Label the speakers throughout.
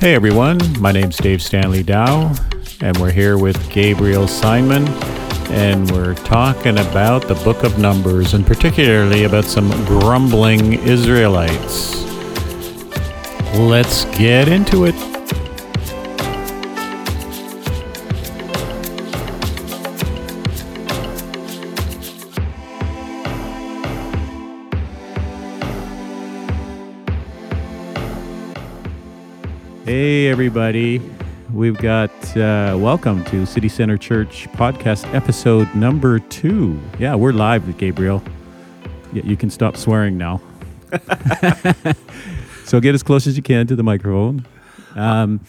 Speaker 1: Hey everyone, my name's Dave Stanley Dow, and we're here with Gabriel Simon, and we're talking about the book of Numbers, and particularly about some grumbling Israelites. Let's get into it. Hey, everybody. We've got uh, welcome to City Center Church podcast episode number two. Yeah, we're live with Gabriel. Yeah, you can stop swearing now. so get as close as you can to the microphone. Um,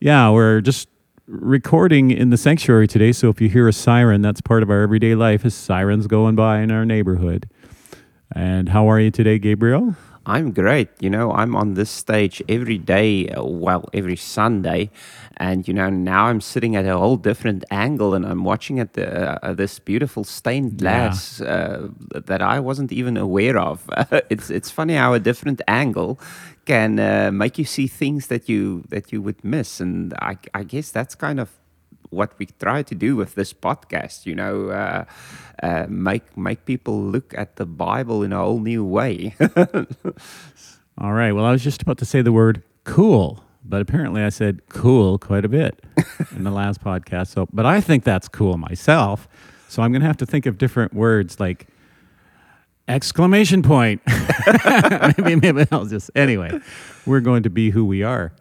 Speaker 1: yeah, we're just recording in the sanctuary today. So if you hear a siren, that's part of our everyday life, is sirens going by in our neighborhood. And how are you today, Gabriel?
Speaker 2: I'm great. You know, I'm on this stage every day, uh, well, every Sunday, and you know, now I'm sitting at a whole different angle, and I'm watching at the uh, this beautiful stained glass yeah. uh, that I wasn't even aware of. it's it's funny how a different angle can uh, make you see things that you that you would miss, and I I guess that's kind of what we try to do with this podcast. You know, uh, uh, make make people look at the Bible in a whole new way.
Speaker 1: All right. Well, I was just about to say the word cool, but apparently I said cool quite a bit in the last podcast. So, but I think that's cool myself. So I'm going to have to think of different words like exclamation point. maybe, maybe I'll just, anyway, we're going to be who we are.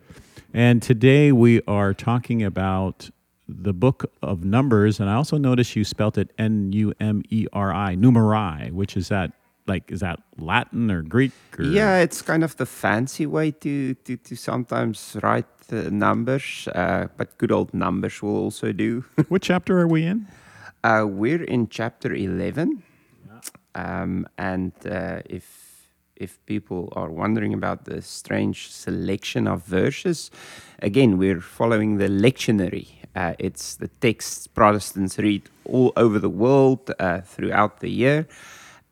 Speaker 1: And today we are talking about the book of Numbers, and I also noticed you spelt it N U M E R I, numeri, which is that like is that Latin or Greek? Or?
Speaker 2: Yeah, it's kind of the fancy way to to, to sometimes write the numbers, uh, but good old numbers will also do.
Speaker 1: what chapter are we in?
Speaker 2: Uh, we're in chapter eleven, um, and uh, if if people are wondering about the strange selection of verses, again, we're following the lectionary. Uh, it's the texts Protestants read all over the world uh, throughout the year.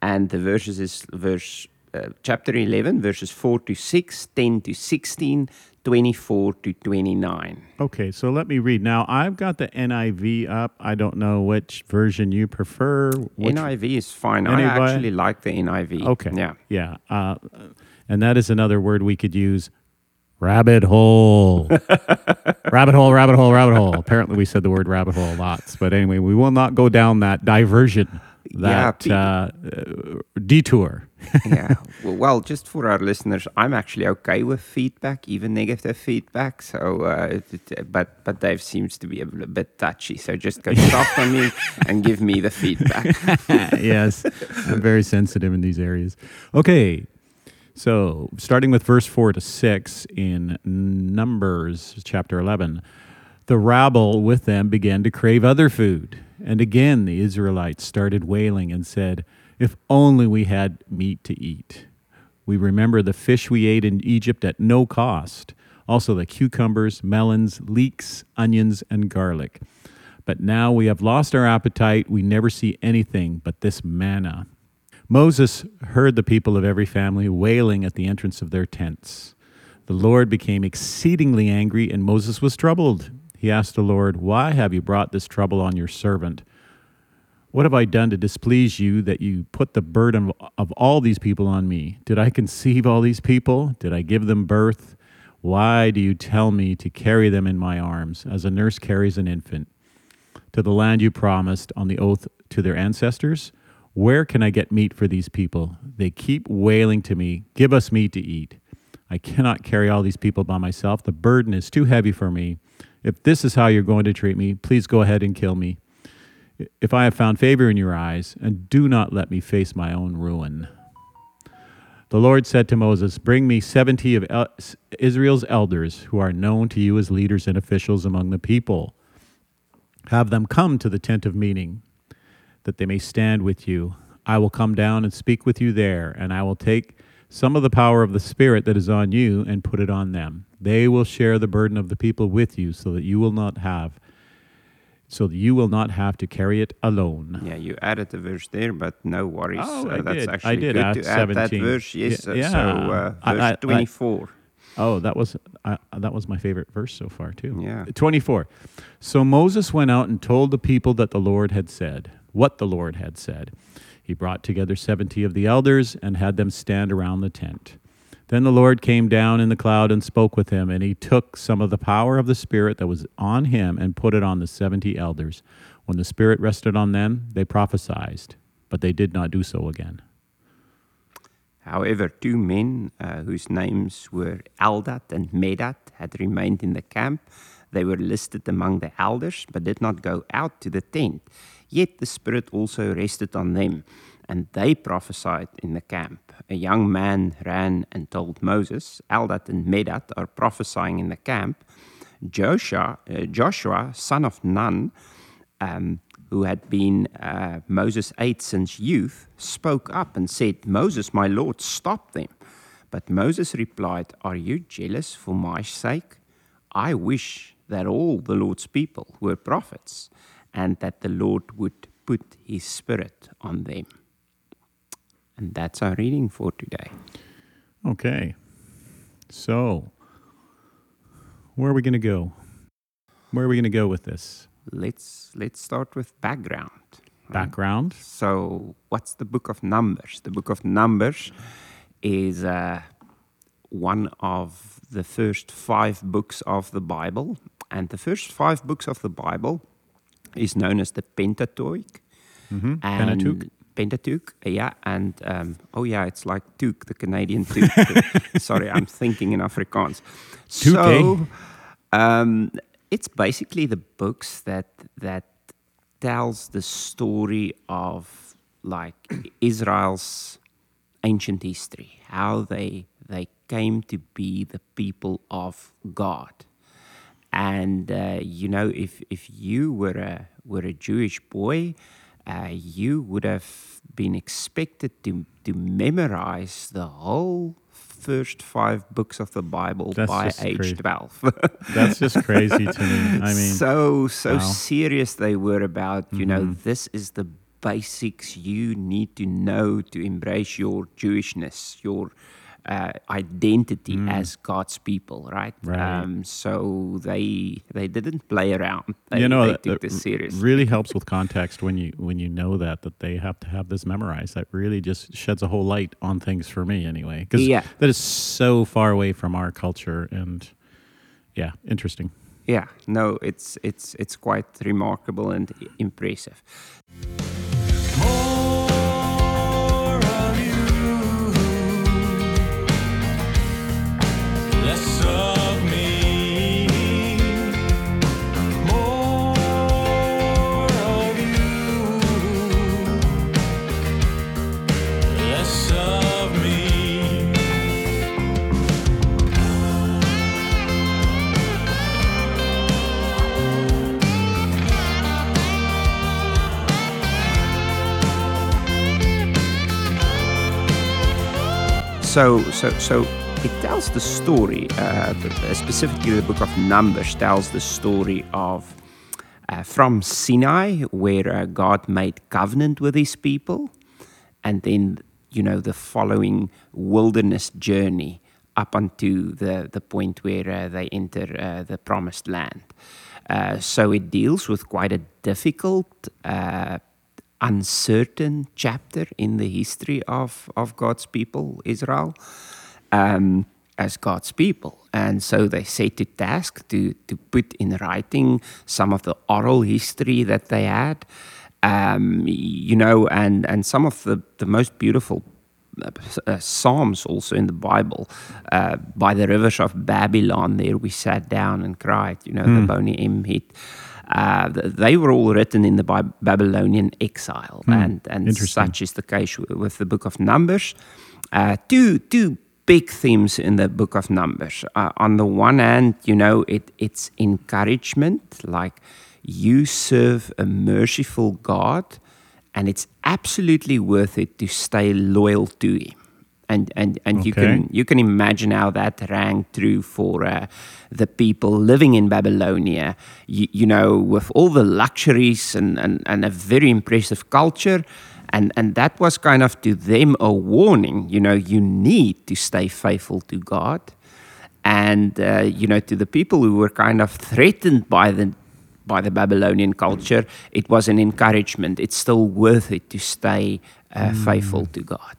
Speaker 2: And the verses is verse uh, chapter 11, verses 4 to 6, 10 to 16, 24 to 29.
Speaker 1: Okay, so let me read. Now, I've got the NIV up. I don't know which version you prefer. Which
Speaker 2: NIV is fine. Anybody? I actually like the NIV.
Speaker 1: Okay. Yeah. Yeah. Uh, and that is another word we could use rabbit hole. rabbit hole, rabbit hole, rabbit hole. Apparently, we said the word rabbit hole lots. But anyway, we will not go down that diversion that yeah, uh, detour.
Speaker 2: yeah. Well, just for our listeners, I'm actually okay with feedback, even negative feedback. So, uh, but but Dave seems to be a bit touchy. So just go soft on me and give me the feedback.
Speaker 1: yes, I'm very sensitive in these areas. Okay. So, starting with verse 4 to 6 in Numbers chapter 11, the rabble with them began to crave other food and again the Israelites started wailing and said, If only we had meat to eat. We remember the fish we ate in Egypt at no cost, also the cucumbers, melons, leeks, onions, and garlic. But now we have lost our appetite. We never see anything but this manna. Moses heard the people of every family wailing at the entrance of their tents. The Lord became exceedingly angry, and Moses was troubled. He asked the Lord, Why have you brought this trouble on your servant? What have I done to displease you that you put the burden of all these people on me? Did I conceive all these people? Did I give them birth? Why do you tell me to carry them in my arms, as a nurse carries an infant, to the land you promised on the oath to their ancestors? Where can I get meat for these people? They keep wailing to me, Give us meat to eat. I cannot carry all these people by myself. The burden is too heavy for me. If this is how you're going to treat me, please go ahead and kill me. If I have found favor in your eyes, and do not let me face my own ruin. The Lord said to Moses, Bring me seventy of Israel's elders who are known to you as leaders and officials among the people. Have them come to the tent of meeting, that they may stand with you. I will come down and speak with you there, and I will take some of the power of the Spirit that is on you and put it on them. They will share the burden of the people with you so that you will not have so that you will not have to carry it alone.
Speaker 2: Yeah, you added the verse there, but no worries.
Speaker 1: Oh,
Speaker 2: uh,
Speaker 1: I
Speaker 2: that's
Speaker 1: did.
Speaker 2: actually
Speaker 1: I did
Speaker 2: good
Speaker 1: add
Speaker 2: to
Speaker 1: 17.
Speaker 2: add that verse. Yes,
Speaker 1: yeah.
Speaker 2: so uh, verse
Speaker 1: I, I,
Speaker 2: 24.
Speaker 1: Oh, that was uh, that was my favorite verse so far too.
Speaker 2: Yeah.
Speaker 1: 24. So Moses went out and told the people that the Lord had said, what the Lord had said. He brought together 70 of the elders and had them stand around the tent. Then the Lord came down in the cloud and spoke with him, and he took some of the power of the Spirit that was on him and put it on the 70 elders. When the Spirit rested on them, they prophesied, but they did not do so again.
Speaker 2: However, two men uh, whose names were Eldad and Medad had remained in the camp. They were listed among the elders, but did not go out to the tent. Yet the Spirit also rested on them, and they prophesied in the camp. A young man ran and told Moses, Eldad and Medad are prophesying in the camp. Joshua, uh, Joshua son of Nun, um, who had been uh, Moses' aide since youth, spoke up and said, Moses, my Lord, stop them. But Moses replied, Are you jealous for my sake? I wish that all the Lord's people were prophets, and that the Lord would put his spirit on them. And that's our reading for today.
Speaker 1: Okay. So, where are we going to go? Where are we going to go with this?
Speaker 2: Let's let's start with background.
Speaker 1: Background?
Speaker 2: So, what's the book of Numbers? The book of Numbers is uh, one of the first five books of the Bible. And the first five books of the Bible is known as the Pentateuch.
Speaker 1: Mm-hmm.
Speaker 2: And
Speaker 1: Pentateuch?
Speaker 2: Pentateuch, yeah. And um, oh, yeah, it's like Took, the Canadian Took. Sorry, I'm thinking in Afrikaans.
Speaker 1: Took, eh?
Speaker 2: So, um, it's basically the books that that tells the story of like Israel's ancient history, how they they came to be the people of God. And uh, you know, if if you were a were a Jewish boy, uh, you would have been expected to to memorize the whole first five books of the Bible
Speaker 1: That's
Speaker 2: by age
Speaker 1: crazy.
Speaker 2: twelve.
Speaker 1: That's just crazy to me. I mean,
Speaker 2: so so
Speaker 1: wow.
Speaker 2: serious they were about you know
Speaker 1: Mhm.
Speaker 2: this is the basics you need to know to embrace your Jewishness, your uh, identity as God's people, right?
Speaker 1: Mm. Right.
Speaker 2: Um, so they they didn't play around. They,
Speaker 1: you know,
Speaker 2: they
Speaker 1: that,
Speaker 2: took this serious.
Speaker 1: really helps with context when you when you know that that they have to have this memorized. That really just sheds a whole light on things for me, anyway. Because
Speaker 2: Yeah.
Speaker 1: that is so far away from our culture, and yeah, interesting.
Speaker 2: yeah, no, it's it's it's quite remarkable and impressive. So, so, so it tells the story, uh, specifically the book of Numbers tells the story of uh, from Sinai, where uh, God made covenant with his people, and then, you know, the following wilderness journey up unto the, the point where uh, they enter uh, the promised land. Uh, so it deals with quite a difficult uncertain chapter in the history of, of God's people, Israel, um, as God's people. And so they set to task to, to put in writing some of the oral history that they had, um, you know, and, and some of the, the most beautiful uh, psalms also in the Bible. Uh, by the rivers of Babylon, there we sat down and cried, you know, the Boney M hit. Uh, they were all written in the Babylonian exile, and, and such is the case with the book of Numbers. Uh, two, two big themes in the book of Numbers. Uh, on the one hand, you know, it, it's encouragement, like you serve a merciful God, and it's absolutely worth it to stay loyal to Him. And, and, and you can you can imagine how that rang true for uh, the people living in Babylonia. You, you know, with all the luxuries and, and, and a very impressive culture, and and that was kind of to them a warning. You know, you need to stay faithful to God, and uh, you know, to the people who were kind of threatened by the by the Babylonian culture, it was an encouragement. It's still worth it to stay uh, faithful to God.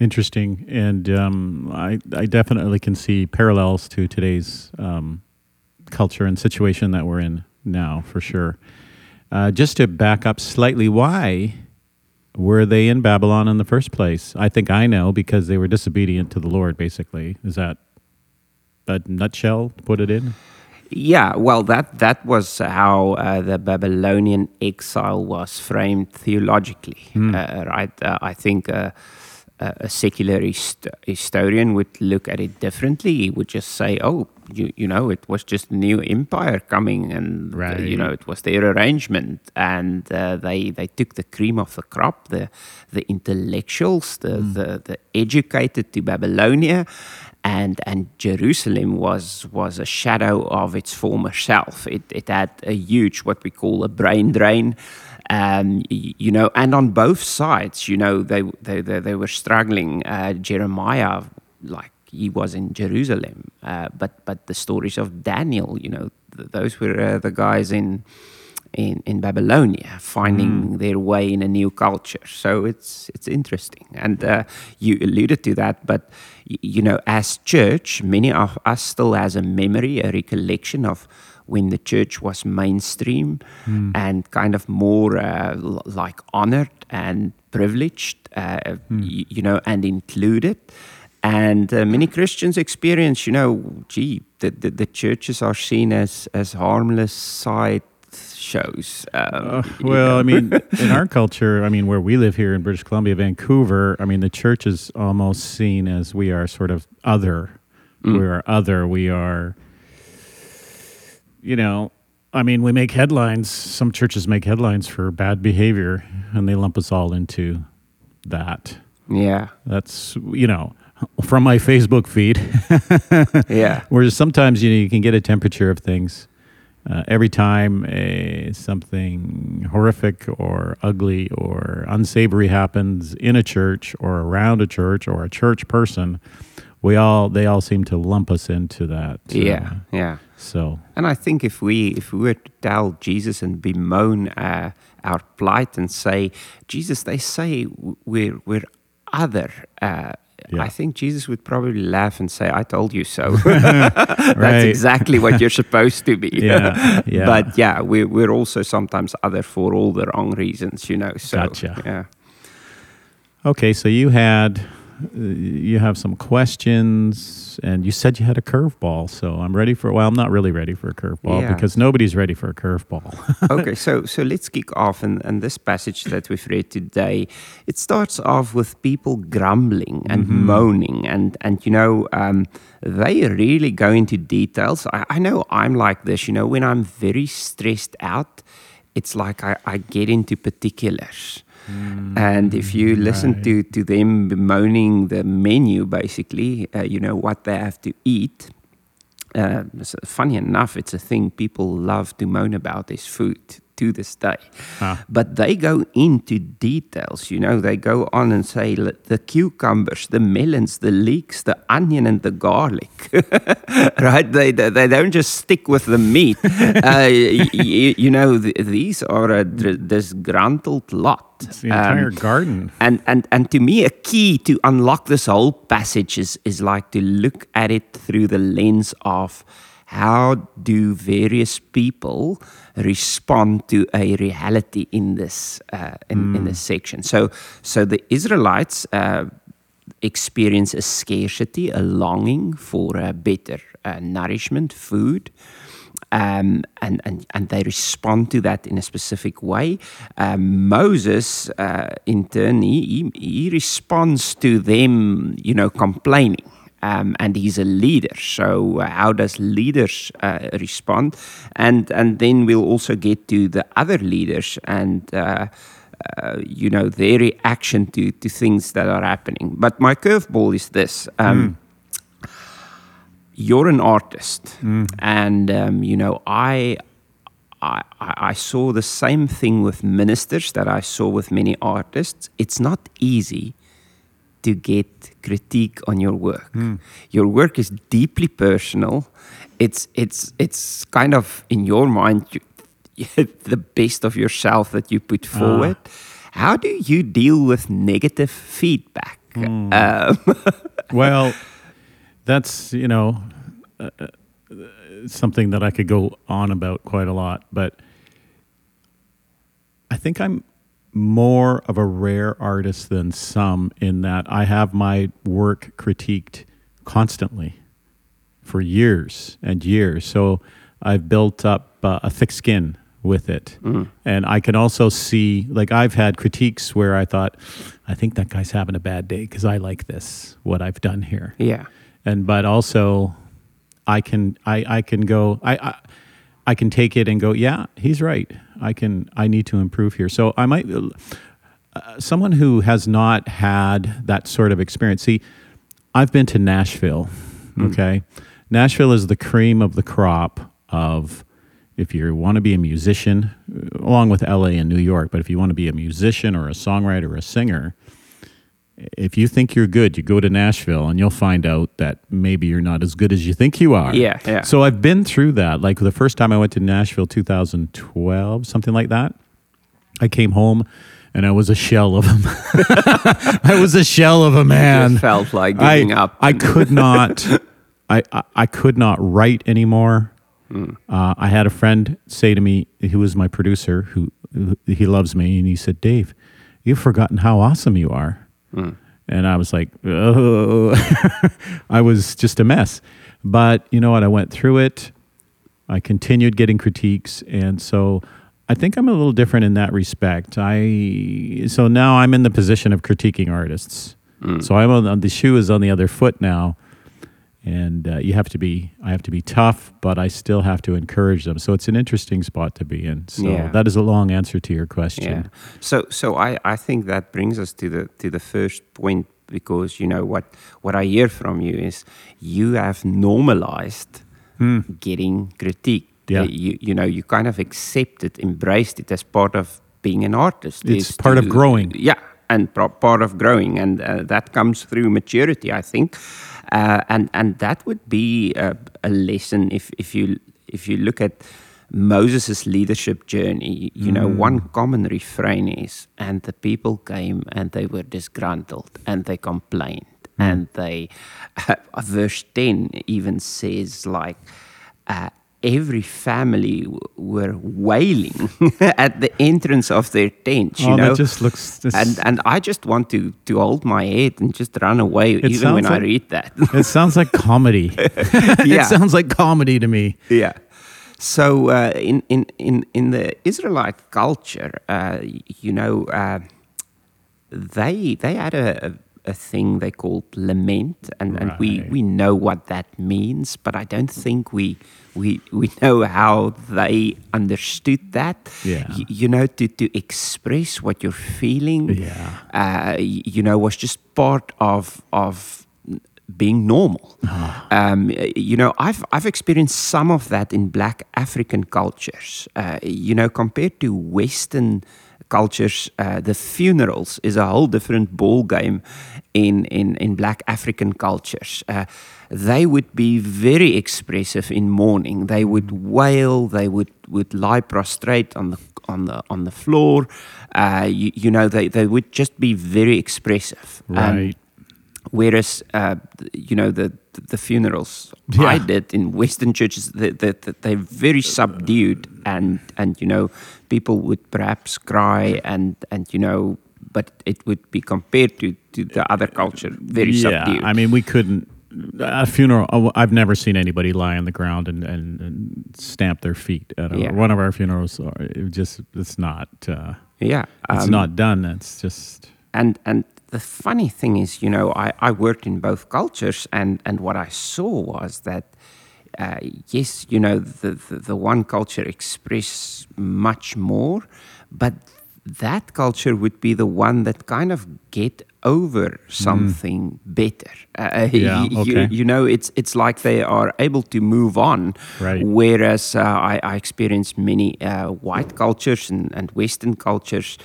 Speaker 1: Interesting, and um, I, I definitely can see parallels to today's um, culture and situation that we're in now, for sure. Uh, just to back up slightly, why were they in Babylon in the first place? I think I know because they were disobedient to the Lord. Basically, is that a nutshell to put it in?
Speaker 2: Yeah, well, that that was how uh, the Babylonian exile was framed theologically, uh, right? Uh, I think uh, a secular hist- historian would look at it differently. He would just say, "Oh, you you know, it was just a new empire coming, and uh, you know, it was their arrangement, and uh, they they took the cream of the crop, the the intellectuals, the the, the educated to Babylonia." and and Jerusalem was was a shadow of its former self. It it had a huge what we call a brain drain. Um, you know, and on both sides, you know, they they they, they were struggling. Uh, Jeremiah, like he was in Jerusalem, uh, but but the stories of Daniel, you know, th- those were uh, the guys in in, in Babylonia, finding their way in a new culture. So it's it's interesting, and uh, you alluded to that. But y- you know, as church, many of us still has a memory, a recollection of when the church was mainstream and kind of more uh, like honored and privileged, uh, y- you know, and included. And uh, many Christians experience, you know, gee, the, the, the churches are seen as, as harmless side shows. Um,
Speaker 1: Uh, well. I mean, in our culture, I mean, where we live here in British Columbia, Vancouver, I mean, the church is almost seen as we are sort of other. We are other. We are, you know, I mean, we make headlines. Some churches make headlines for bad behavior, and they lump us all into that.
Speaker 2: yeah,
Speaker 1: That's, you know, from my Facebook feed.
Speaker 2: yeah,
Speaker 1: Whereas sometimes you know you can get a temperature of things. Uh, every time uh, something horrific or ugly or unsavory happens in a church or around a church or a church person, we all they all seem to lump us into that. uh,
Speaker 2: yeah, yeah.
Speaker 1: So
Speaker 2: And I think if we if we were to tell Jesus and bemoan uh, our plight and say, Jesus, they say we're we're other. Uh,
Speaker 1: Yeah.
Speaker 2: I think Jesus would probably laugh and say, "I told you so." That's
Speaker 1: Right.
Speaker 2: exactly what you're supposed to be.
Speaker 1: Yeah, yeah.
Speaker 2: But yeah, we're we're also sometimes other for all the wrong reasons, you know. So
Speaker 1: Gotcha.
Speaker 2: yeah.
Speaker 1: okay, so you had you have some questions, and you said you had a curveball. So I'm ready for. Well, I'm not really ready for a curveball
Speaker 2: Yeah.
Speaker 1: because nobody's ready for a curveball.
Speaker 2: okay, so so let's kick off, and, and this passage that we've read today, it starts off with people grumbling and moaning, and and you know um, they really go into details. I, I know I'm like this, you know, when I'm very stressed out, it's like I, I get into particulars. And if you listen
Speaker 1: right.
Speaker 2: to, to them bemoaning the menu, basically, uh, you know, what they have to eat, uh, s- funny enough, it's a thing people love to moan about is food to this day.
Speaker 1: Ah.
Speaker 2: But they go into details, you know, they go on and say the cucumbers, the melons, the leeks, the onion, and the garlic. right? They, they, they don't just stick with the meat. uh, y- y- you know, th- these are a disgruntled lot.
Speaker 1: It's the entire
Speaker 2: Um,
Speaker 1: garden.
Speaker 2: and, and, and to me, a key to unlock this whole passage is, is like to look at it through the lens of how do various people respond to a reality in this uh, in, in this section. So so the Israelites uh, experience a scarcity, a longing for uh, better uh, nourishment, food um, and, and, and they respond to that in a specific way. Um, Moses, uh, in turn, he, he responds to them, you know, complaining. Um, and he's a leader. So, uh, how does leaders uh, respond? And and then we'll also get to the other leaders and uh, uh, you know their reaction to to things that are happening. But my curveball is this. Um, you're an artist, and um, you know I I I saw the same thing with ministers that I saw with many artists. It's not easy to get critique on your work. Your work is deeply personal. It's it's it's kind of in your mind you, the best of yourself that you put forward. How do you deal with negative feedback? Um,
Speaker 1: well, that's you know uh, uh, something that I could go on about quite a lot, but I think I'm more of a rare artist than some in that I have my work critiqued constantly for years and years. So I've built up uh, a thick skin with it. And I can also see, like, I've had critiques where I thought, I think that guy's having a bad day because I like this, what I've done here
Speaker 2: yeah.
Speaker 1: and but also i can i i can go i i, I can take it and go yeah he's right. I can i need to improve here. So i might uh, someone who has not had that sort of experience see i've been to nashville okay? Nashville is the cream of the crop of if you want to be a musician uh, along with la and new york but if you want to be a musician or a songwriter or a singer if you think you're good, you go to Nashville and you'll find out that maybe you're not as good as you think you are.
Speaker 2: Yeah, yeah.
Speaker 1: So I've been through that. Like the first time I went to Nashville, 2012, something like that. I came home and I was a shell of him. I was a shell of a man.
Speaker 2: Just felt like
Speaker 1: I,
Speaker 2: giving up.
Speaker 1: I could not. I, I I could not write anymore.
Speaker 2: Hmm.
Speaker 1: Uh, I had a friend say to me, who was my producer, who, who he loves me, and he said, "Dave, you've forgotten how awesome you are."
Speaker 2: Hmm.
Speaker 1: And I was like, oh, I was just a mess. But you know what? I went through it. I continued getting critiques, and so I think I'm a little different in that respect. I so now I'm in the position of critiquing artists. So I'm on the shoe is on the other foot now, and uh, you have to be. I have to be tough, but I still have to encourage them. So it's an interesting spot to be in. So
Speaker 2: Yeah.
Speaker 1: that is a long answer to your question.
Speaker 2: Yeah. So so I, I think that brings us to the to the first point because you know what what I hear from you is you have normalized getting critique.
Speaker 1: Hmm. Yeah.
Speaker 2: Uh, You you know you kind of accept it, embraced it as part of being an artist.
Speaker 1: It's part of growing.
Speaker 2: Yeah, and pro- part of growing, and uh, that comes through maturity, I think. Uh, and and that would be a, a lesson if if you if you look at Moses' leadership journey. You know,
Speaker 1: Mm.
Speaker 2: one common refrain is, "And the people came and they were disgruntled and they complained."
Speaker 1: Mm.
Speaker 2: And they, verse 10 even says, like, uh, every family w- were wailing at the entrance of their tent. You
Speaker 1: Oh,
Speaker 2: know,
Speaker 1: that just looks.
Speaker 2: and and I just want to to hold my head and just run away even when
Speaker 1: sounds
Speaker 2: I read that.
Speaker 1: it sounds like comedy.
Speaker 2: Yeah.
Speaker 1: It sounds like comedy to me.
Speaker 2: yeah. So uh, in, in in in the Israelite culture, uh, you know, uh, they they had a, a, a thing they called lament, and, and we, we know what that means, but I don't think we we we know how they understood that.
Speaker 1: Yeah.
Speaker 2: Y- you know, to to express what you're feeling.
Speaker 1: Yeah.
Speaker 2: uh, you know, was just part of of being normal. Um, you know, I've I've experienced some of that in Black African cultures. Uh, you know, compared to Western cultures, uh, the funerals is a whole different ball game in in in Black African cultures. Uh, they would be very expressive in mourning. They would wail. They would would lie prostrate on the on the on the floor. Uh, you, you know, they, they would just be very expressive. Um,
Speaker 1: Right.
Speaker 2: whereas, uh, you know, the the funerals
Speaker 1: Yeah.
Speaker 2: I did in Western churches, they, they, they're very subdued, and and you know, people would perhaps cry, and and you know, but it would be compared to to the other culture very
Speaker 1: yeah,
Speaker 2: subdued.
Speaker 1: I mean, we couldn't. A funeral. oh, I've never seen anybody lie on the ground and, and, and stamp their feet at
Speaker 2: Yeah.
Speaker 1: one of our funerals. It just it's not. Uh,
Speaker 2: yeah,
Speaker 1: it's
Speaker 2: um,
Speaker 1: not done. It's just.
Speaker 2: and and the funny thing is you know i, I worked in both cultures and and what i saw was that uh, yes you know the, the the one culture express much more but that culture would be the one that kind of get over something better uh,
Speaker 1: Yeah,
Speaker 2: you,
Speaker 1: okay.
Speaker 2: you know it's it's like they are able to move on
Speaker 1: Right.
Speaker 2: whereas uh, I, I experienced many uh, white cultures and, and western cultures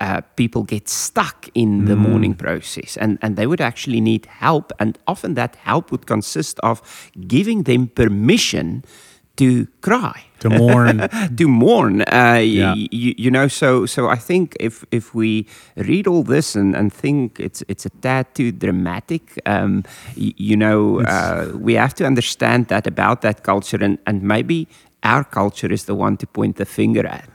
Speaker 2: uh, people get stuck in the mourning process and, and they would actually need help. And often that help would consist of giving them permission to cry
Speaker 1: To mourn.
Speaker 2: to mourn. Uh,
Speaker 1: Yeah.
Speaker 2: you know, so so I think if if we read all this and, and think it's it's a tad too dramatic, um, you know, uh, we have to understand that about that culture and and maybe. Our culture is the one to point the finger at.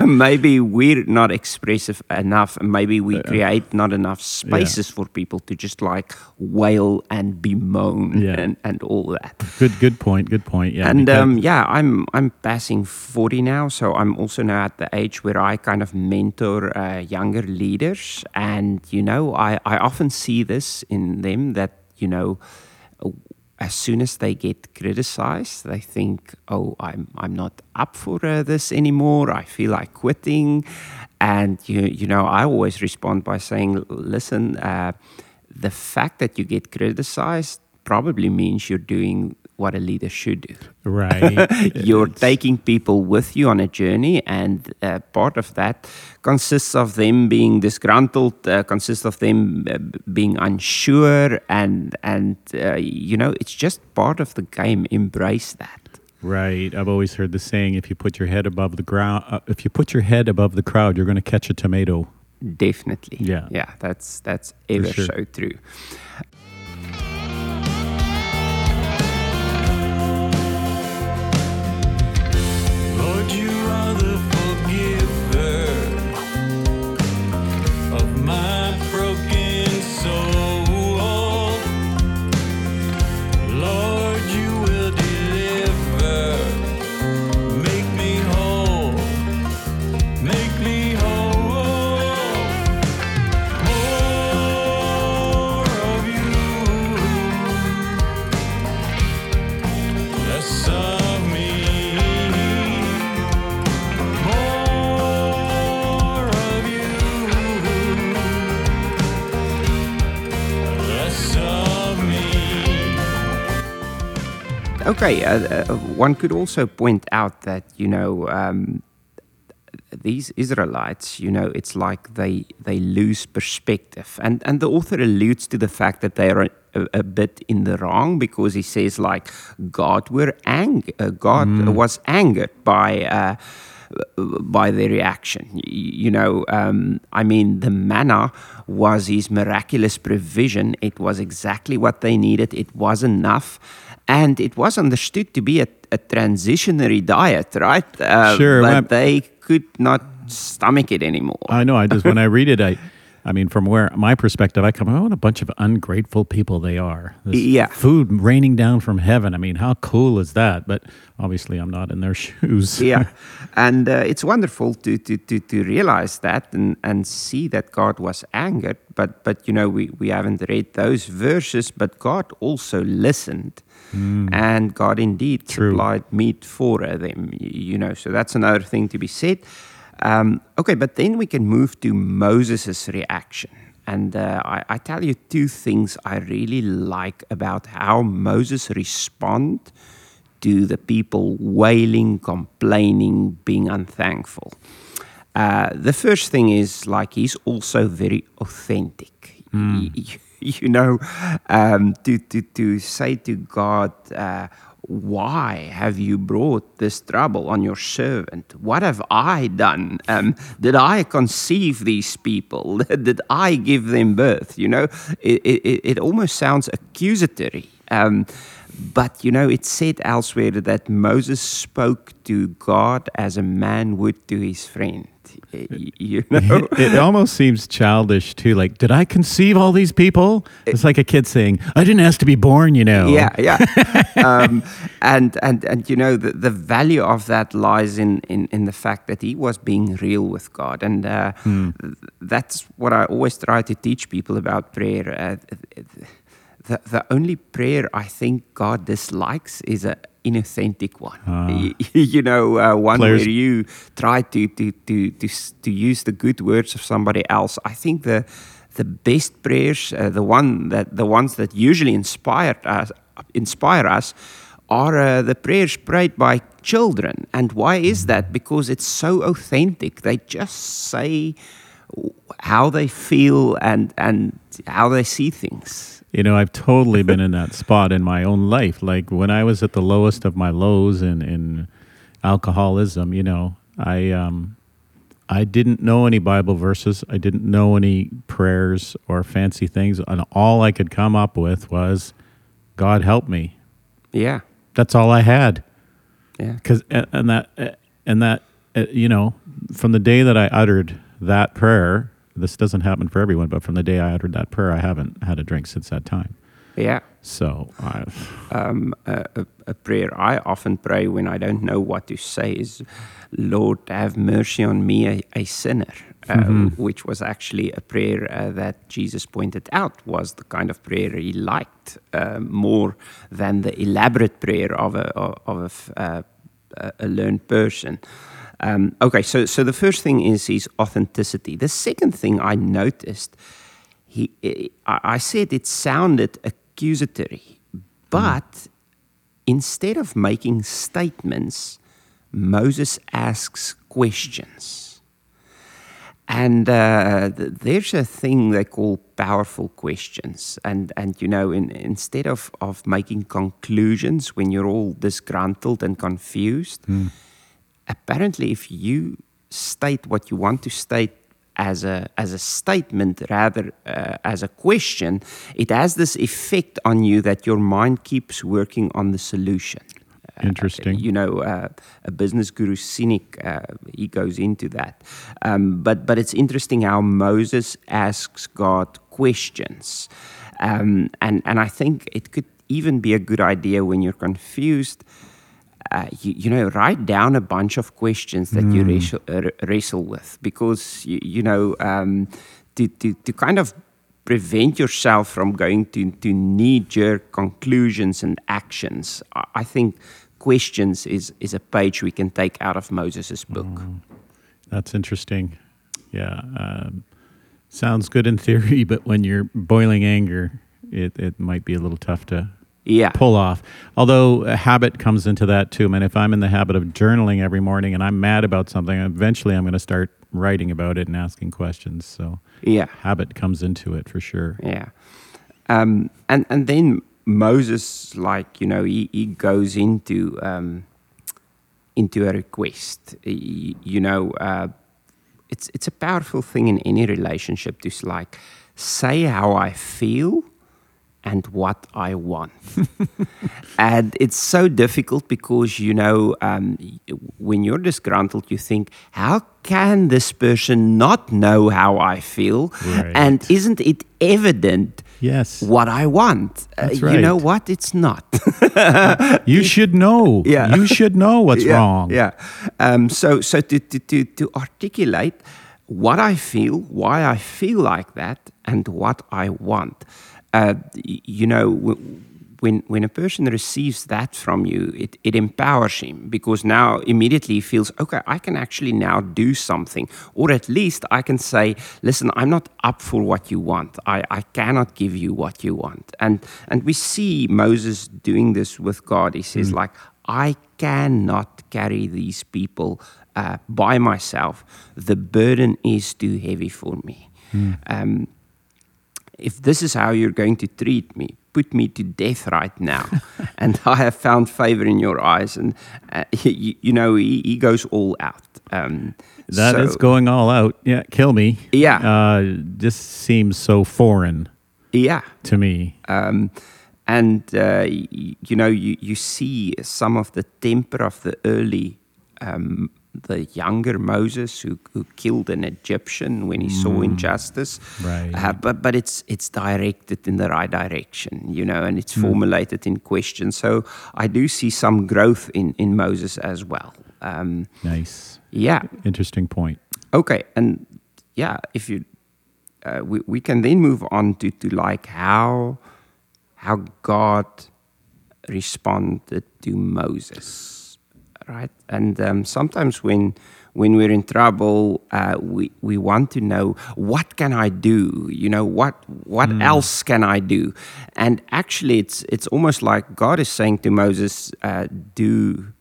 Speaker 2: maybe we're not expressive enough. and Maybe we create not enough spaces for people to just like wail and bemoan
Speaker 1: Yeah.
Speaker 2: and, and all that.
Speaker 1: good, good point. Good point. Yeah.
Speaker 2: And um, yeah, I'm I'm passing forty now, so I'm also now at the age where I kind of mentor uh, younger leaders, and you know, I I often see this in them that you know. As soon as they get criticized, they think, "Oh, I'm I'm not up for uh, this anymore. I feel like quitting." And you you know, I always respond by saying, "Listen, uh, the fact that you get criticized probably means you're doing what a leader should do.
Speaker 1: right.
Speaker 2: You're taking people with you on a journey, and uh, part of that consists of them being disgruntled, uh, consists of them uh, being unsure, and and uh, you know it's just part of the game. Embrace that.
Speaker 1: Right. I've always heard the saying: if you put your head above the ground, uh, if you put your head above the crowd, you're going to catch a tomato.
Speaker 2: Definitely.
Speaker 1: Yeah.
Speaker 2: Yeah. That's that's ever
Speaker 1: sure.
Speaker 2: so true. Okay, uh, uh, one could also point out that you know um, these Israelites, you know, it's like they they lose perspective, and and the author alludes to the fact that they are a, a bit in the wrong because he says like God were ang- uh, God was angered by. Uh, by their reaction. You know, um, I mean, the manna was his miraculous provision. It was exactly what they needed, it was enough. And it was understood to be a, a transitionary diet, right? Uh,
Speaker 1: Sure,
Speaker 2: But they could not stomach it anymore.
Speaker 1: I know. I just when I read it, I, I mean, from where my perspective, I come, oh, what a bunch of ungrateful people they are. This
Speaker 2: Yeah.
Speaker 1: food raining down from heaven. I mean, how cool is that? But obviously, I'm not in their shoes.
Speaker 2: yeah and uh, it's wonderful to, to, to, to realize that and, and see that god was angered but but you know we, we haven't read those verses but god also listened and god indeed
Speaker 1: True.
Speaker 2: supplied meat for them you know so that's another thing to be said um, okay but then we can move to moses' reaction and uh, I, I tell you two things I really like about how Moses responded to the people wailing, complaining, being unthankful. Uh, the first thing is like he's also very authentic. Y- You know, um, to, to, to say to God, uh, why have you brought this trouble on your servant? What have I done? Um, did I conceive these people? did I give them birth? You know, it, it, it almost sounds accusatory. Um, but you know, it's said elsewhere that Moses spoke to God as a man would to his friend. You know,
Speaker 1: it almost seems childish too. Like, did I conceive all these people? It's like a kid saying, "I didn't ask to be born," you know.
Speaker 2: yeah, yeah. um, and and and you know, the, the value of that lies in, in in the fact that he was being real with God, and uh, th- that's what I always try to teach people about prayer. Uh, the, the only prayer I think God dislikes is an inauthentic one. Y- you know, uh, one
Speaker 1: Players-
Speaker 2: where you try to to, to to to use the good words of somebody else. I think the the best prayers, uh, the one that the ones that usually inspired us, inspire us, are uh, the prayers prayed by children. And why is that? Because it's so authentic. They just say how they feel and and how they see things.
Speaker 1: You know, I've totally been in that spot in my own life. Like when I was at the lowest of my lows in, in alcoholism, you know, I um, I didn't know any Bible verses. I didn't know any prayers or fancy things, and all I could come up with was, "God help me."
Speaker 2: Yeah,
Speaker 1: That's all I had.
Speaker 2: yeah,
Speaker 1: Because and that and that uh, you know, from the day that I uttered that prayer, this doesn't happen for everyone, but from the day I uttered that prayer, I haven't had a drink since that time.
Speaker 2: yeah.
Speaker 1: So
Speaker 2: um, a, a, prayer I often pray when I don't know what to say is, Lord, have mercy on me, a, a sinner, uh, which was actually a prayer uh, that Jesus pointed out was the kind of prayer he liked uh, more than the elaborate prayer of a, of a uh, a learned person. Um, okay, so, so the first thing is his authenticity. The second thing I noticed, he, I I said it sounded accusatory, but instead of making statements, Moses asks questions. And uh, th- there's a thing they call powerful questions. And, and you know, in, instead of, of making conclusions when you're all disgruntled and confused, apparently, if you state what you want to state as a as a statement rather uh, as a question, it has this effect on you that your mind keeps working on the solution. Uh,
Speaker 1: Interesting.
Speaker 2: you know, uh, a business guru Sinek, uh, he goes into that. Um, but but it's interesting how Moses asks God questions, um, and and I think it could even be a good idea when you're confused uh, you, you know, write down a bunch of questions that you wrestle, uh, wrestle with because, you, you know, um, to, to, to kind of prevent yourself from going to, to knee jerk conclusions and actions, I, I think questions is, is a page we can take out of Moses' book.
Speaker 1: that's interesting. Yeah, um, sounds good in theory, but when you're boiling anger, it, it might be a little tough to
Speaker 2: Yeah.
Speaker 1: pull off. Although a habit comes into that too. I mean, if I'm in the habit of journaling every morning and I'm mad about something, eventually I'm going to start writing about it and asking questions. So
Speaker 2: Yeah.
Speaker 1: habit comes into it for sure.
Speaker 2: Yeah. Um, and, and then Moses, like, you know, he, he goes into, um, into a request. Y- You know, uh, it's, it's a powerful thing in any relationship to s- like say how I feel and what I want. and it's so difficult because, you know, um, when you're disgruntled, you think, how can this person not know how I feel?
Speaker 1: Right.
Speaker 2: And isn't it evident
Speaker 1: Yes.
Speaker 2: what I want? Uh,
Speaker 1: That's
Speaker 2: You know what? It's not.
Speaker 1: You should know.
Speaker 2: Yeah.
Speaker 1: You should know what's
Speaker 2: yeah,
Speaker 1: wrong.
Speaker 2: Yeah. Um, so so to, to, to, to articulate what I feel, why I feel like that, and what I want. Uh, you know, when when a person receives that from you, it, it empowers him because now immediately he feels, okay, I can actually now do something. Or at least I can say, listen, I'm not up for what you want. I, I cannot give you what you want. And and we see Moses doing this with God. He says, like, I cannot carry these people uh, by myself. The burden is too heavy for me. Um, if this is how you're going to treat me, put me to death right now. and I have found favor in your eyes. And, uh, you, you know, he, he goes all out. Um,
Speaker 1: That is
Speaker 2: so-
Speaker 1: going all out. Yeah, kill me.
Speaker 2: Yeah.
Speaker 1: Uh, just seems so foreign
Speaker 2: Yeah.
Speaker 1: to me.
Speaker 2: Um, and uh, y- you know, you, you see some of the temper of the early, um, the younger Moses who, who killed an Egyptian when he saw injustice.
Speaker 1: Right.
Speaker 2: Uh, but but it's it's directed in the right direction, you know, and it's formulated in question. So I do see some growth in in Moses as well. Um,
Speaker 1: Nice.
Speaker 2: yeah.
Speaker 1: Interesting point.
Speaker 2: Okay, and yeah, if you, uh, we we can then move on to to like how how God responded to Moses, right? And um, sometimes when when we're in trouble, uh, we we want to know what can I do? You know what what else can I do? And actually, it's it's almost like God is saying to Moses, uh, do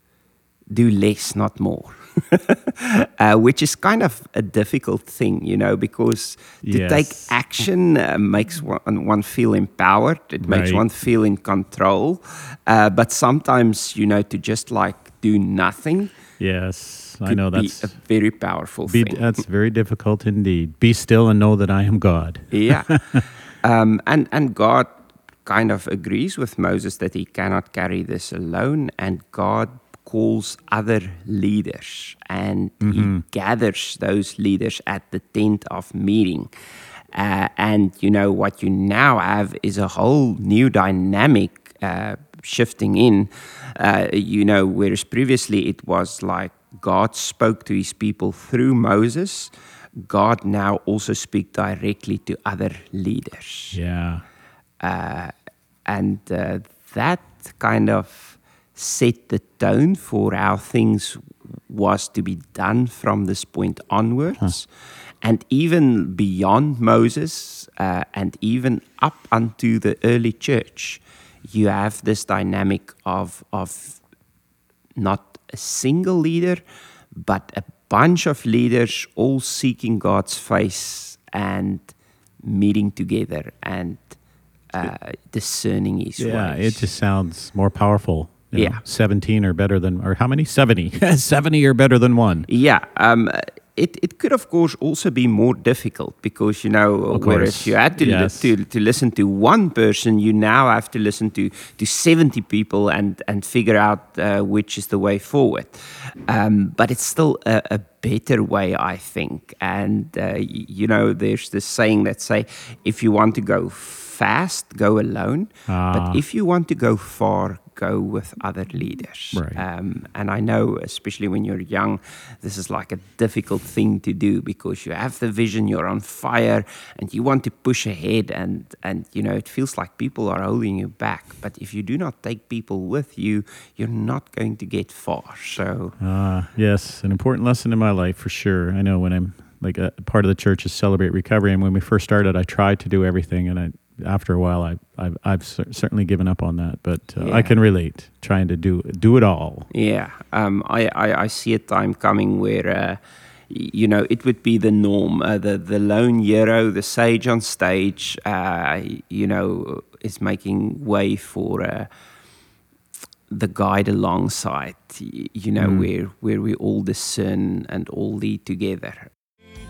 Speaker 2: do less, not more. uh, which is kind of a difficult thing, you know, because to take action uh, makes one, one feel empowered, it makes one feel in control. Uh, but sometimes, you know, to just like do nothing
Speaker 1: Yes, I know that's
Speaker 2: a very powerful
Speaker 1: be,
Speaker 2: thing.
Speaker 1: that's very difficult indeed. Be still and know that I am God.
Speaker 2: Yeah. um, and, and God kind of agrees with Moses that he cannot carry this alone, and God calls other leaders and he gathers those leaders at the tent of meeting. Uh, and you know what you now have is a whole new dynamic uh, shifting in. Uh, you know, whereas previously it was like God spoke to his people through Moses, God now also speak directly to other leaders.
Speaker 1: Yeah.
Speaker 2: Uh, and uh, that kind of set the tone for how things was to be done from this point onwards. And even beyond Moses uh, and even up unto the early church, you have this dynamic of, of not a single leader, but a bunch of leaders all seeking God's face and meeting together and uh, discerning His
Speaker 1: Yeah,
Speaker 2: ways.
Speaker 1: it just sounds more powerful. you know.
Speaker 2: Yeah.
Speaker 1: 17 or better than, or how many? 70. 70 or better than one.
Speaker 2: Yeah, um, it, it could of course also be more difficult because you know
Speaker 1: Of
Speaker 2: whereas
Speaker 1: course,
Speaker 2: you had to, li- to to listen to one person, you now have to listen to to seventy people and and figure out uh, which is the way forward. Um, but it's still a, a better way, I think. And uh, y- you know, there's this saying that say, if you want to go fast, go alone.
Speaker 1: Ah.
Speaker 2: But if you want to go far, go with other leaders.
Speaker 1: Right.
Speaker 2: Um, and I know, especially when you're young, this is like a difficult thing to do because you have the vision, you're on fire, and you want to push ahead, and and you know it feels like people are holding you back. But if you do not take people with you, you're not going to get far. So
Speaker 1: Ah, yes, an important lesson in my life for sure. I know when I'm like a part of the church is celebrate recovery, and when we first started, I tried to do everything, and I after a while, I I've, I've cer- certainly given up on that. But uh, I can relate, trying to do do it all.
Speaker 2: Yeah, um, I, I, I see a time coming where, uh, you know, it would be the norm. Uh, the the lone hero, the sage on stage, uh, you know, is making way for uh, the guide alongside. You know,
Speaker 1: Mm.
Speaker 2: where where we all discern and all lead together.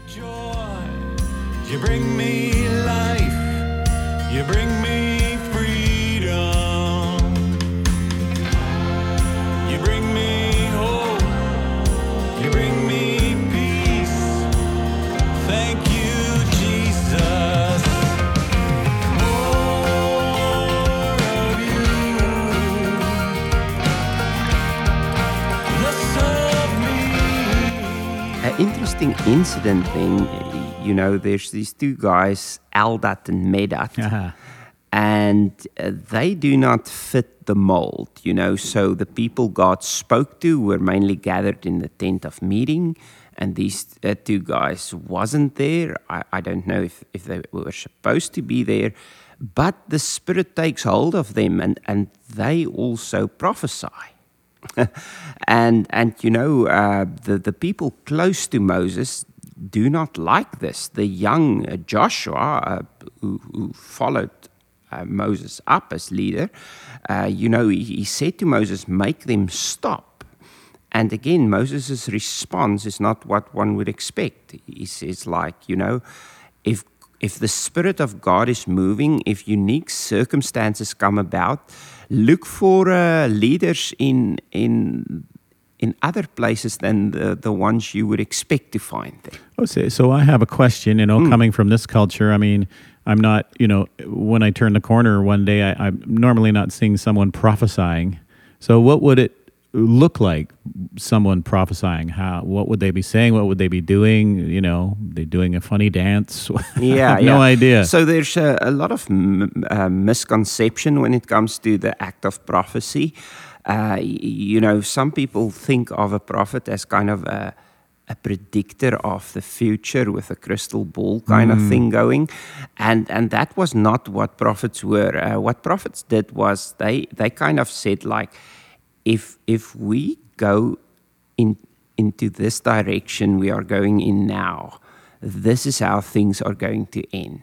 Speaker 3: joy. You bring me life. You bring me freedom. You bring me hope. You bring me peace. Thank you.
Speaker 2: An interesting incident y- you know, there's these two guys, Eldad and Medad.
Speaker 1: Ah,
Speaker 2: and uh, they do not fit the mold, you know. So the people God spoke to were mainly gathered in the tent of meeting, and these uh, two guys wasn't there. I, I don't know if, if they were supposed to be there, but the Spirit takes hold of them, and, and they also prophesy. and and you know uh, the the people close to Moses do not like this. The young uh, Joshua, uh, who, who followed uh, Moses up as leader, uh, you know, he, he said to Moses, "Make them stop." And again, Moses' response is not what one would expect. He says, like, you know, if if the Spirit of God is moving, if unique circumstances come about, look for uh, leaders in in in other places than the, the ones you would expect to find there.
Speaker 1: Oh, so, so I have a question. You know, coming from this culture, I mean, I'm not. You know, when I turn the corner one day, I, I'm normally not seeing someone prophesying. So, what would it look like? Someone prophesying? How? What would they be saying? What would they be doing? You know, they doing a funny dance?
Speaker 2: Yeah,
Speaker 1: I have
Speaker 2: yeah.
Speaker 1: no idea.
Speaker 2: So there's a, a lot of m- uh, misconception when it comes to the act of prophecy. Uh, you know, some people think of a prophet as kind of a, a predictor of the future with a crystal ball kind of thing going, and and that was not what prophets were. Uh, what prophets did was they they kind of said like, if if we go in into this direction we are going in now. This is how things are going to end.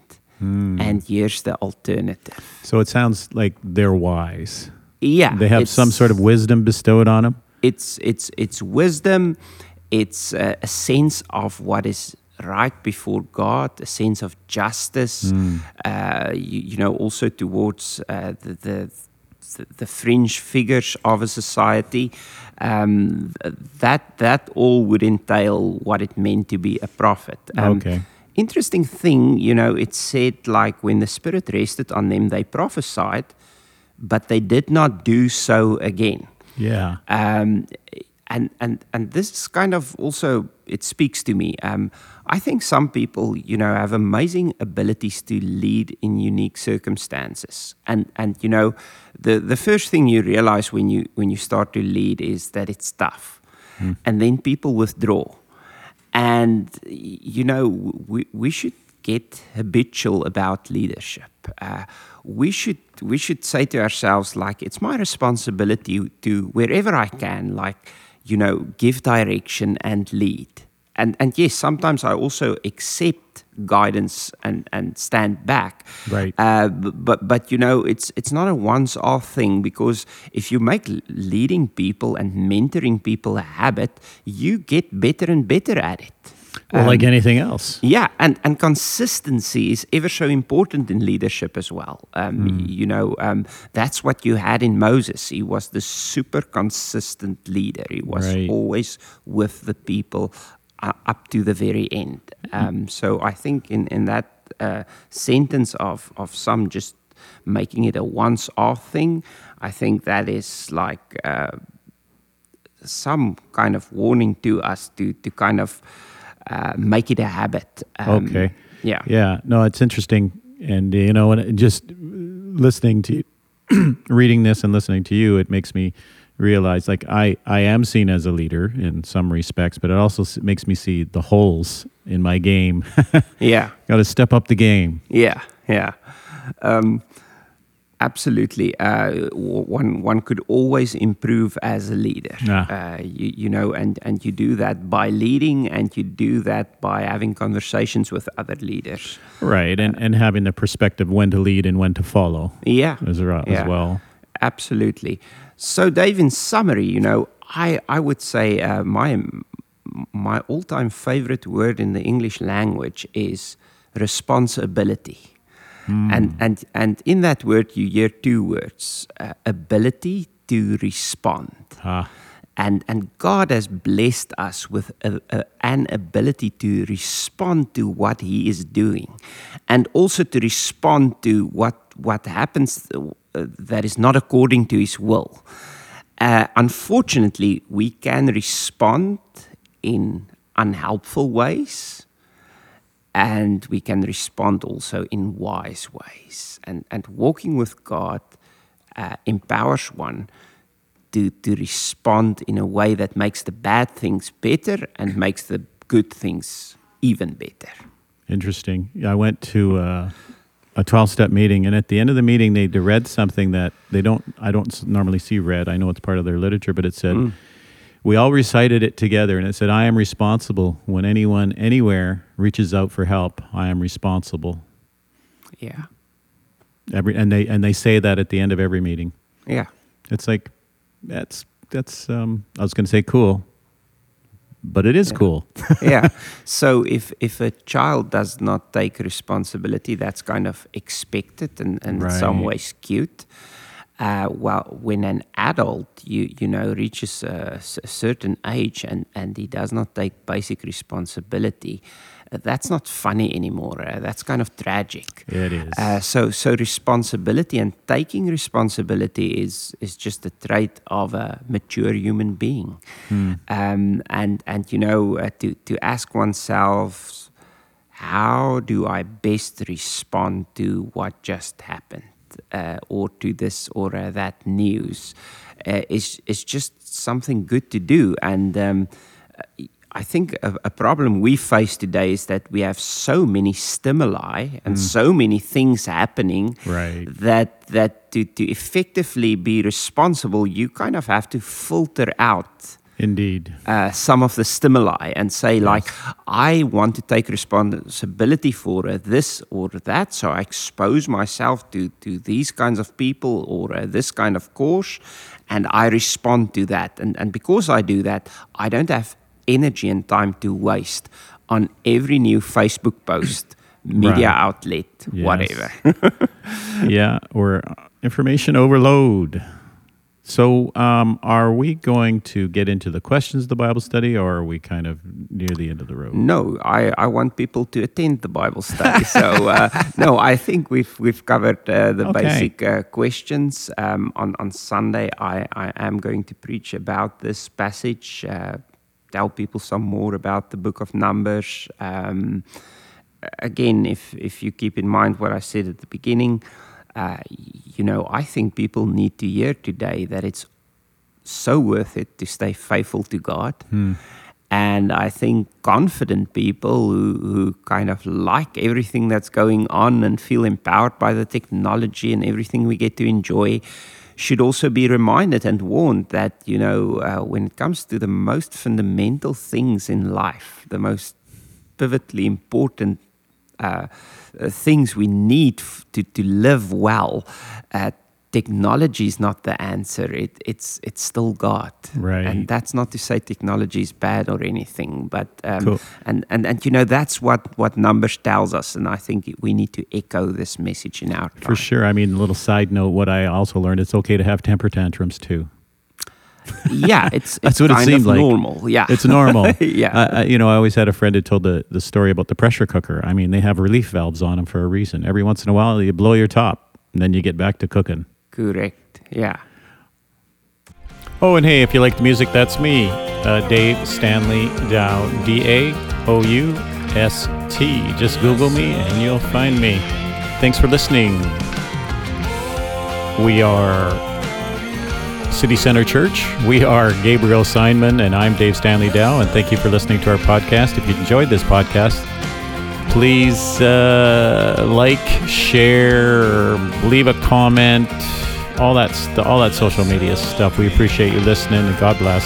Speaker 2: And here's the alternative.
Speaker 1: So it sounds like they're wise.
Speaker 2: Yeah.
Speaker 1: They have some sort of wisdom bestowed on them.
Speaker 2: it's it's it's wisdom it's a, a sense of what is right before god a sense of justice uh, you, you know also towards uh, the, the the- the fringe figures of a society um, that that all would entail what it meant to be a prophet Um,
Speaker 1: Okay.
Speaker 2: interesting thing you know it said like when the spirit rested on them they prophesied but they did not do so again
Speaker 1: Yeah.
Speaker 2: um, and and and this is kind of also it speaks to me. Um, I think some people, you know, have amazing abilities to lead in unique circumstances, and and you know, the the first thing you realize when you when you start to lead is that it's tough, and then people withdraw, and you know, we we should get habitual about leadership. Uh, we should we should say to ourselves like it's my responsibility to wherever I can like you know give direction and lead. And and yes, sometimes I also accept guidance and and stand back.
Speaker 1: Right.
Speaker 2: Uh, but but you know it's it's not a once off thing because if you make leading people and mentoring people a habit, you get better and better at it.
Speaker 1: Well, like anything else.
Speaker 2: Yeah, and, and consistency is ever so important in leadership as well. Um,
Speaker 1: Hmm.
Speaker 2: You know, um, that's what you had in Moses. He was the super consistent leader. He was
Speaker 1: Right.
Speaker 2: always with the people uh, up to the very end. Um, so I think in, in that uh, sentence of, of some just making it a once off thing, I think that is like uh, some kind of warning to us to, to kind of uh, make it a habit. Um,
Speaker 1: Okay.
Speaker 2: Yeah.
Speaker 1: Yeah. No, it's interesting. And, you know, and just listening to, reading this and listening to you, it makes me realize like I, I am seen as a leader in some respects, but it also s- makes me see the holes in my game.
Speaker 2: Yeah.
Speaker 1: Got to step up the game.
Speaker 2: Yeah. Yeah. Um, absolutely. Uh, one one could always improve as a leader.
Speaker 1: Ah.
Speaker 2: Uh, you, you know, and, and you do that by leading, and you do that by having conversations with other leaders.
Speaker 1: Right. And, and having the perspective when to lead and when to follow
Speaker 2: Yeah.
Speaker 1: as, ra-
Speaker 2: Yeah.
Speaker 1: as well.
Speaker 2: Absolutely. So, Dave, in summary, you know, I, I would say uh, my my all time favorite word in the English language is responsibility. And, and, and in that word, you hear two words uh, ability to respond.
Speaker 1: Ah,
Speaker 2: And, and God has blessed us with a, a, an ability to respond to what He is doing and also to respond to what, what happens uh, that is not according to His will. Uh, unfortunately, we can respond in unhelpful ways and we can respond also in wise ways. And, and walking with God uh, empowers one to, to respond in a way that makes the bad things better and makes the good things even better.
Speaker 1: Interesting. I went to uh, a 12 step meeting, and at the end of the meeting, they read something that they don't, I don't normally see read. I know it's part of their literature, but it said, we all recited it together, and it said, I am responsible. When anyone anywhere reaches out for help, I am responsible.
Speaker 2: Yeah.
Speaker 1: Every, and, they, and they say that at the end of every meeting.
Speaker 2: Yeah.
Speaker 1: It's like, that's, that's um, I was going to say cool, but it is cool.
Speaker 2: yeah. So if if a child does not take responsibility, that's kind of expected and, and in some ways cute. Uh, well, when an adult, you you know, reaches a certain age and and he does not take basic responsibility, uh, that's not funny anymore. Uh, that's kind of tragic.
Speaker 1: It is.
Speaker 2: Uh, so so responsibility and taking responsibility is is just a trait of a mature human being. Um, and and you know uh, to to ask oneself how do I best respond to what just happened or to this or uh, that news. Uh, is is just something good to do. And um, I think a, a problem we face today is that we have so many stimuli and so many things happening
Speaker 1: Right.
Speaker 2: that that to, to effectively be responsible, you kind of have to filter out
Speaker 1: Indeed.
Speaker 2: uh, some of the stimuli and say like i want to take responsibility for uh, this or that so i expose myself to, to these kinds of people or uh, this kind of course and i respond to that and, and because i do that i don't have energy and time to waste on every new facebook post media
Speaker 1: Right.
Speaker 2: outlet
Speaker 1: Yes.
Speaker 2: whatever
Speaker 1: yeah, or information overload. So, um, are we going to get into the questions of the Bible study, or are we kind of near the end of the road?
Speaker 2: No, I, I want people to attend the Bible study. So uh, no, I think we've we've covered uh, the
Speaker 1: Okay.
Speaker 2: basic uh, questions. Um, on on Sunday, I, I am going to preach about this passage. Uh, tell people some more about the Book of Numbers. Um, again, if if you keep in mind what I said at the beginning, uh, you know, I think people need to hear today that it's so worth it to stay faithful to God. And I think confident people who, who kind of like everything that's going on and feel empowered by the technology and everything we get to enjoy should also be reminded and warned that, you know, uh, when it comes to the most fundamental things in life, the most pivotally important uh, uh, things we need f- to, to live well, uh, technology is not the answer. It, it's it's still God,
Speaker 1: Right.
Speaker 2: And that's not to say technology is bad or anything, but um,
Speaker 1: Cool.
Speaker 2: and, and and you know that's what what numbers tells us, and I think we need to echo this message in our
Speaker 1: For sure. I mean, a little side note. What I also learned: it's okay to have temper tantrums too.
Speaker 2: Yeah, it's
Speaker 1: That's
Speaker 2: it's
Speaker 1: what it seemed
Speaker 2: of
Speaker 1: like.
Speaker 2: normal. Yeah,
Speaker 1: It's normal.
Speaker 2: Yeah.
Speaker 1: I, I, you know, I always had a friend who told the, the story about the pressure cooker. I mean, they have relief valves on them for a reason. Every once in a while, you blow your top, and then you get back to cooking.
Speaker 2: correct. Yeah.
Speaker 1: Oh, and hey, if you like the music, that's me, uh, Dave Stanley Daoust, D A O U S T. Just Google me and you'll find me. Thanks for listening. We are City Center Church. We are Gabriel Simon, and I'm Dave Stanley Daoust, and thank you for listening to our podcast. If you enjoyed this podcast, please uh, like, share, leave a comment, all that st- all that social media stuff. We appreciate you listening, and God bless.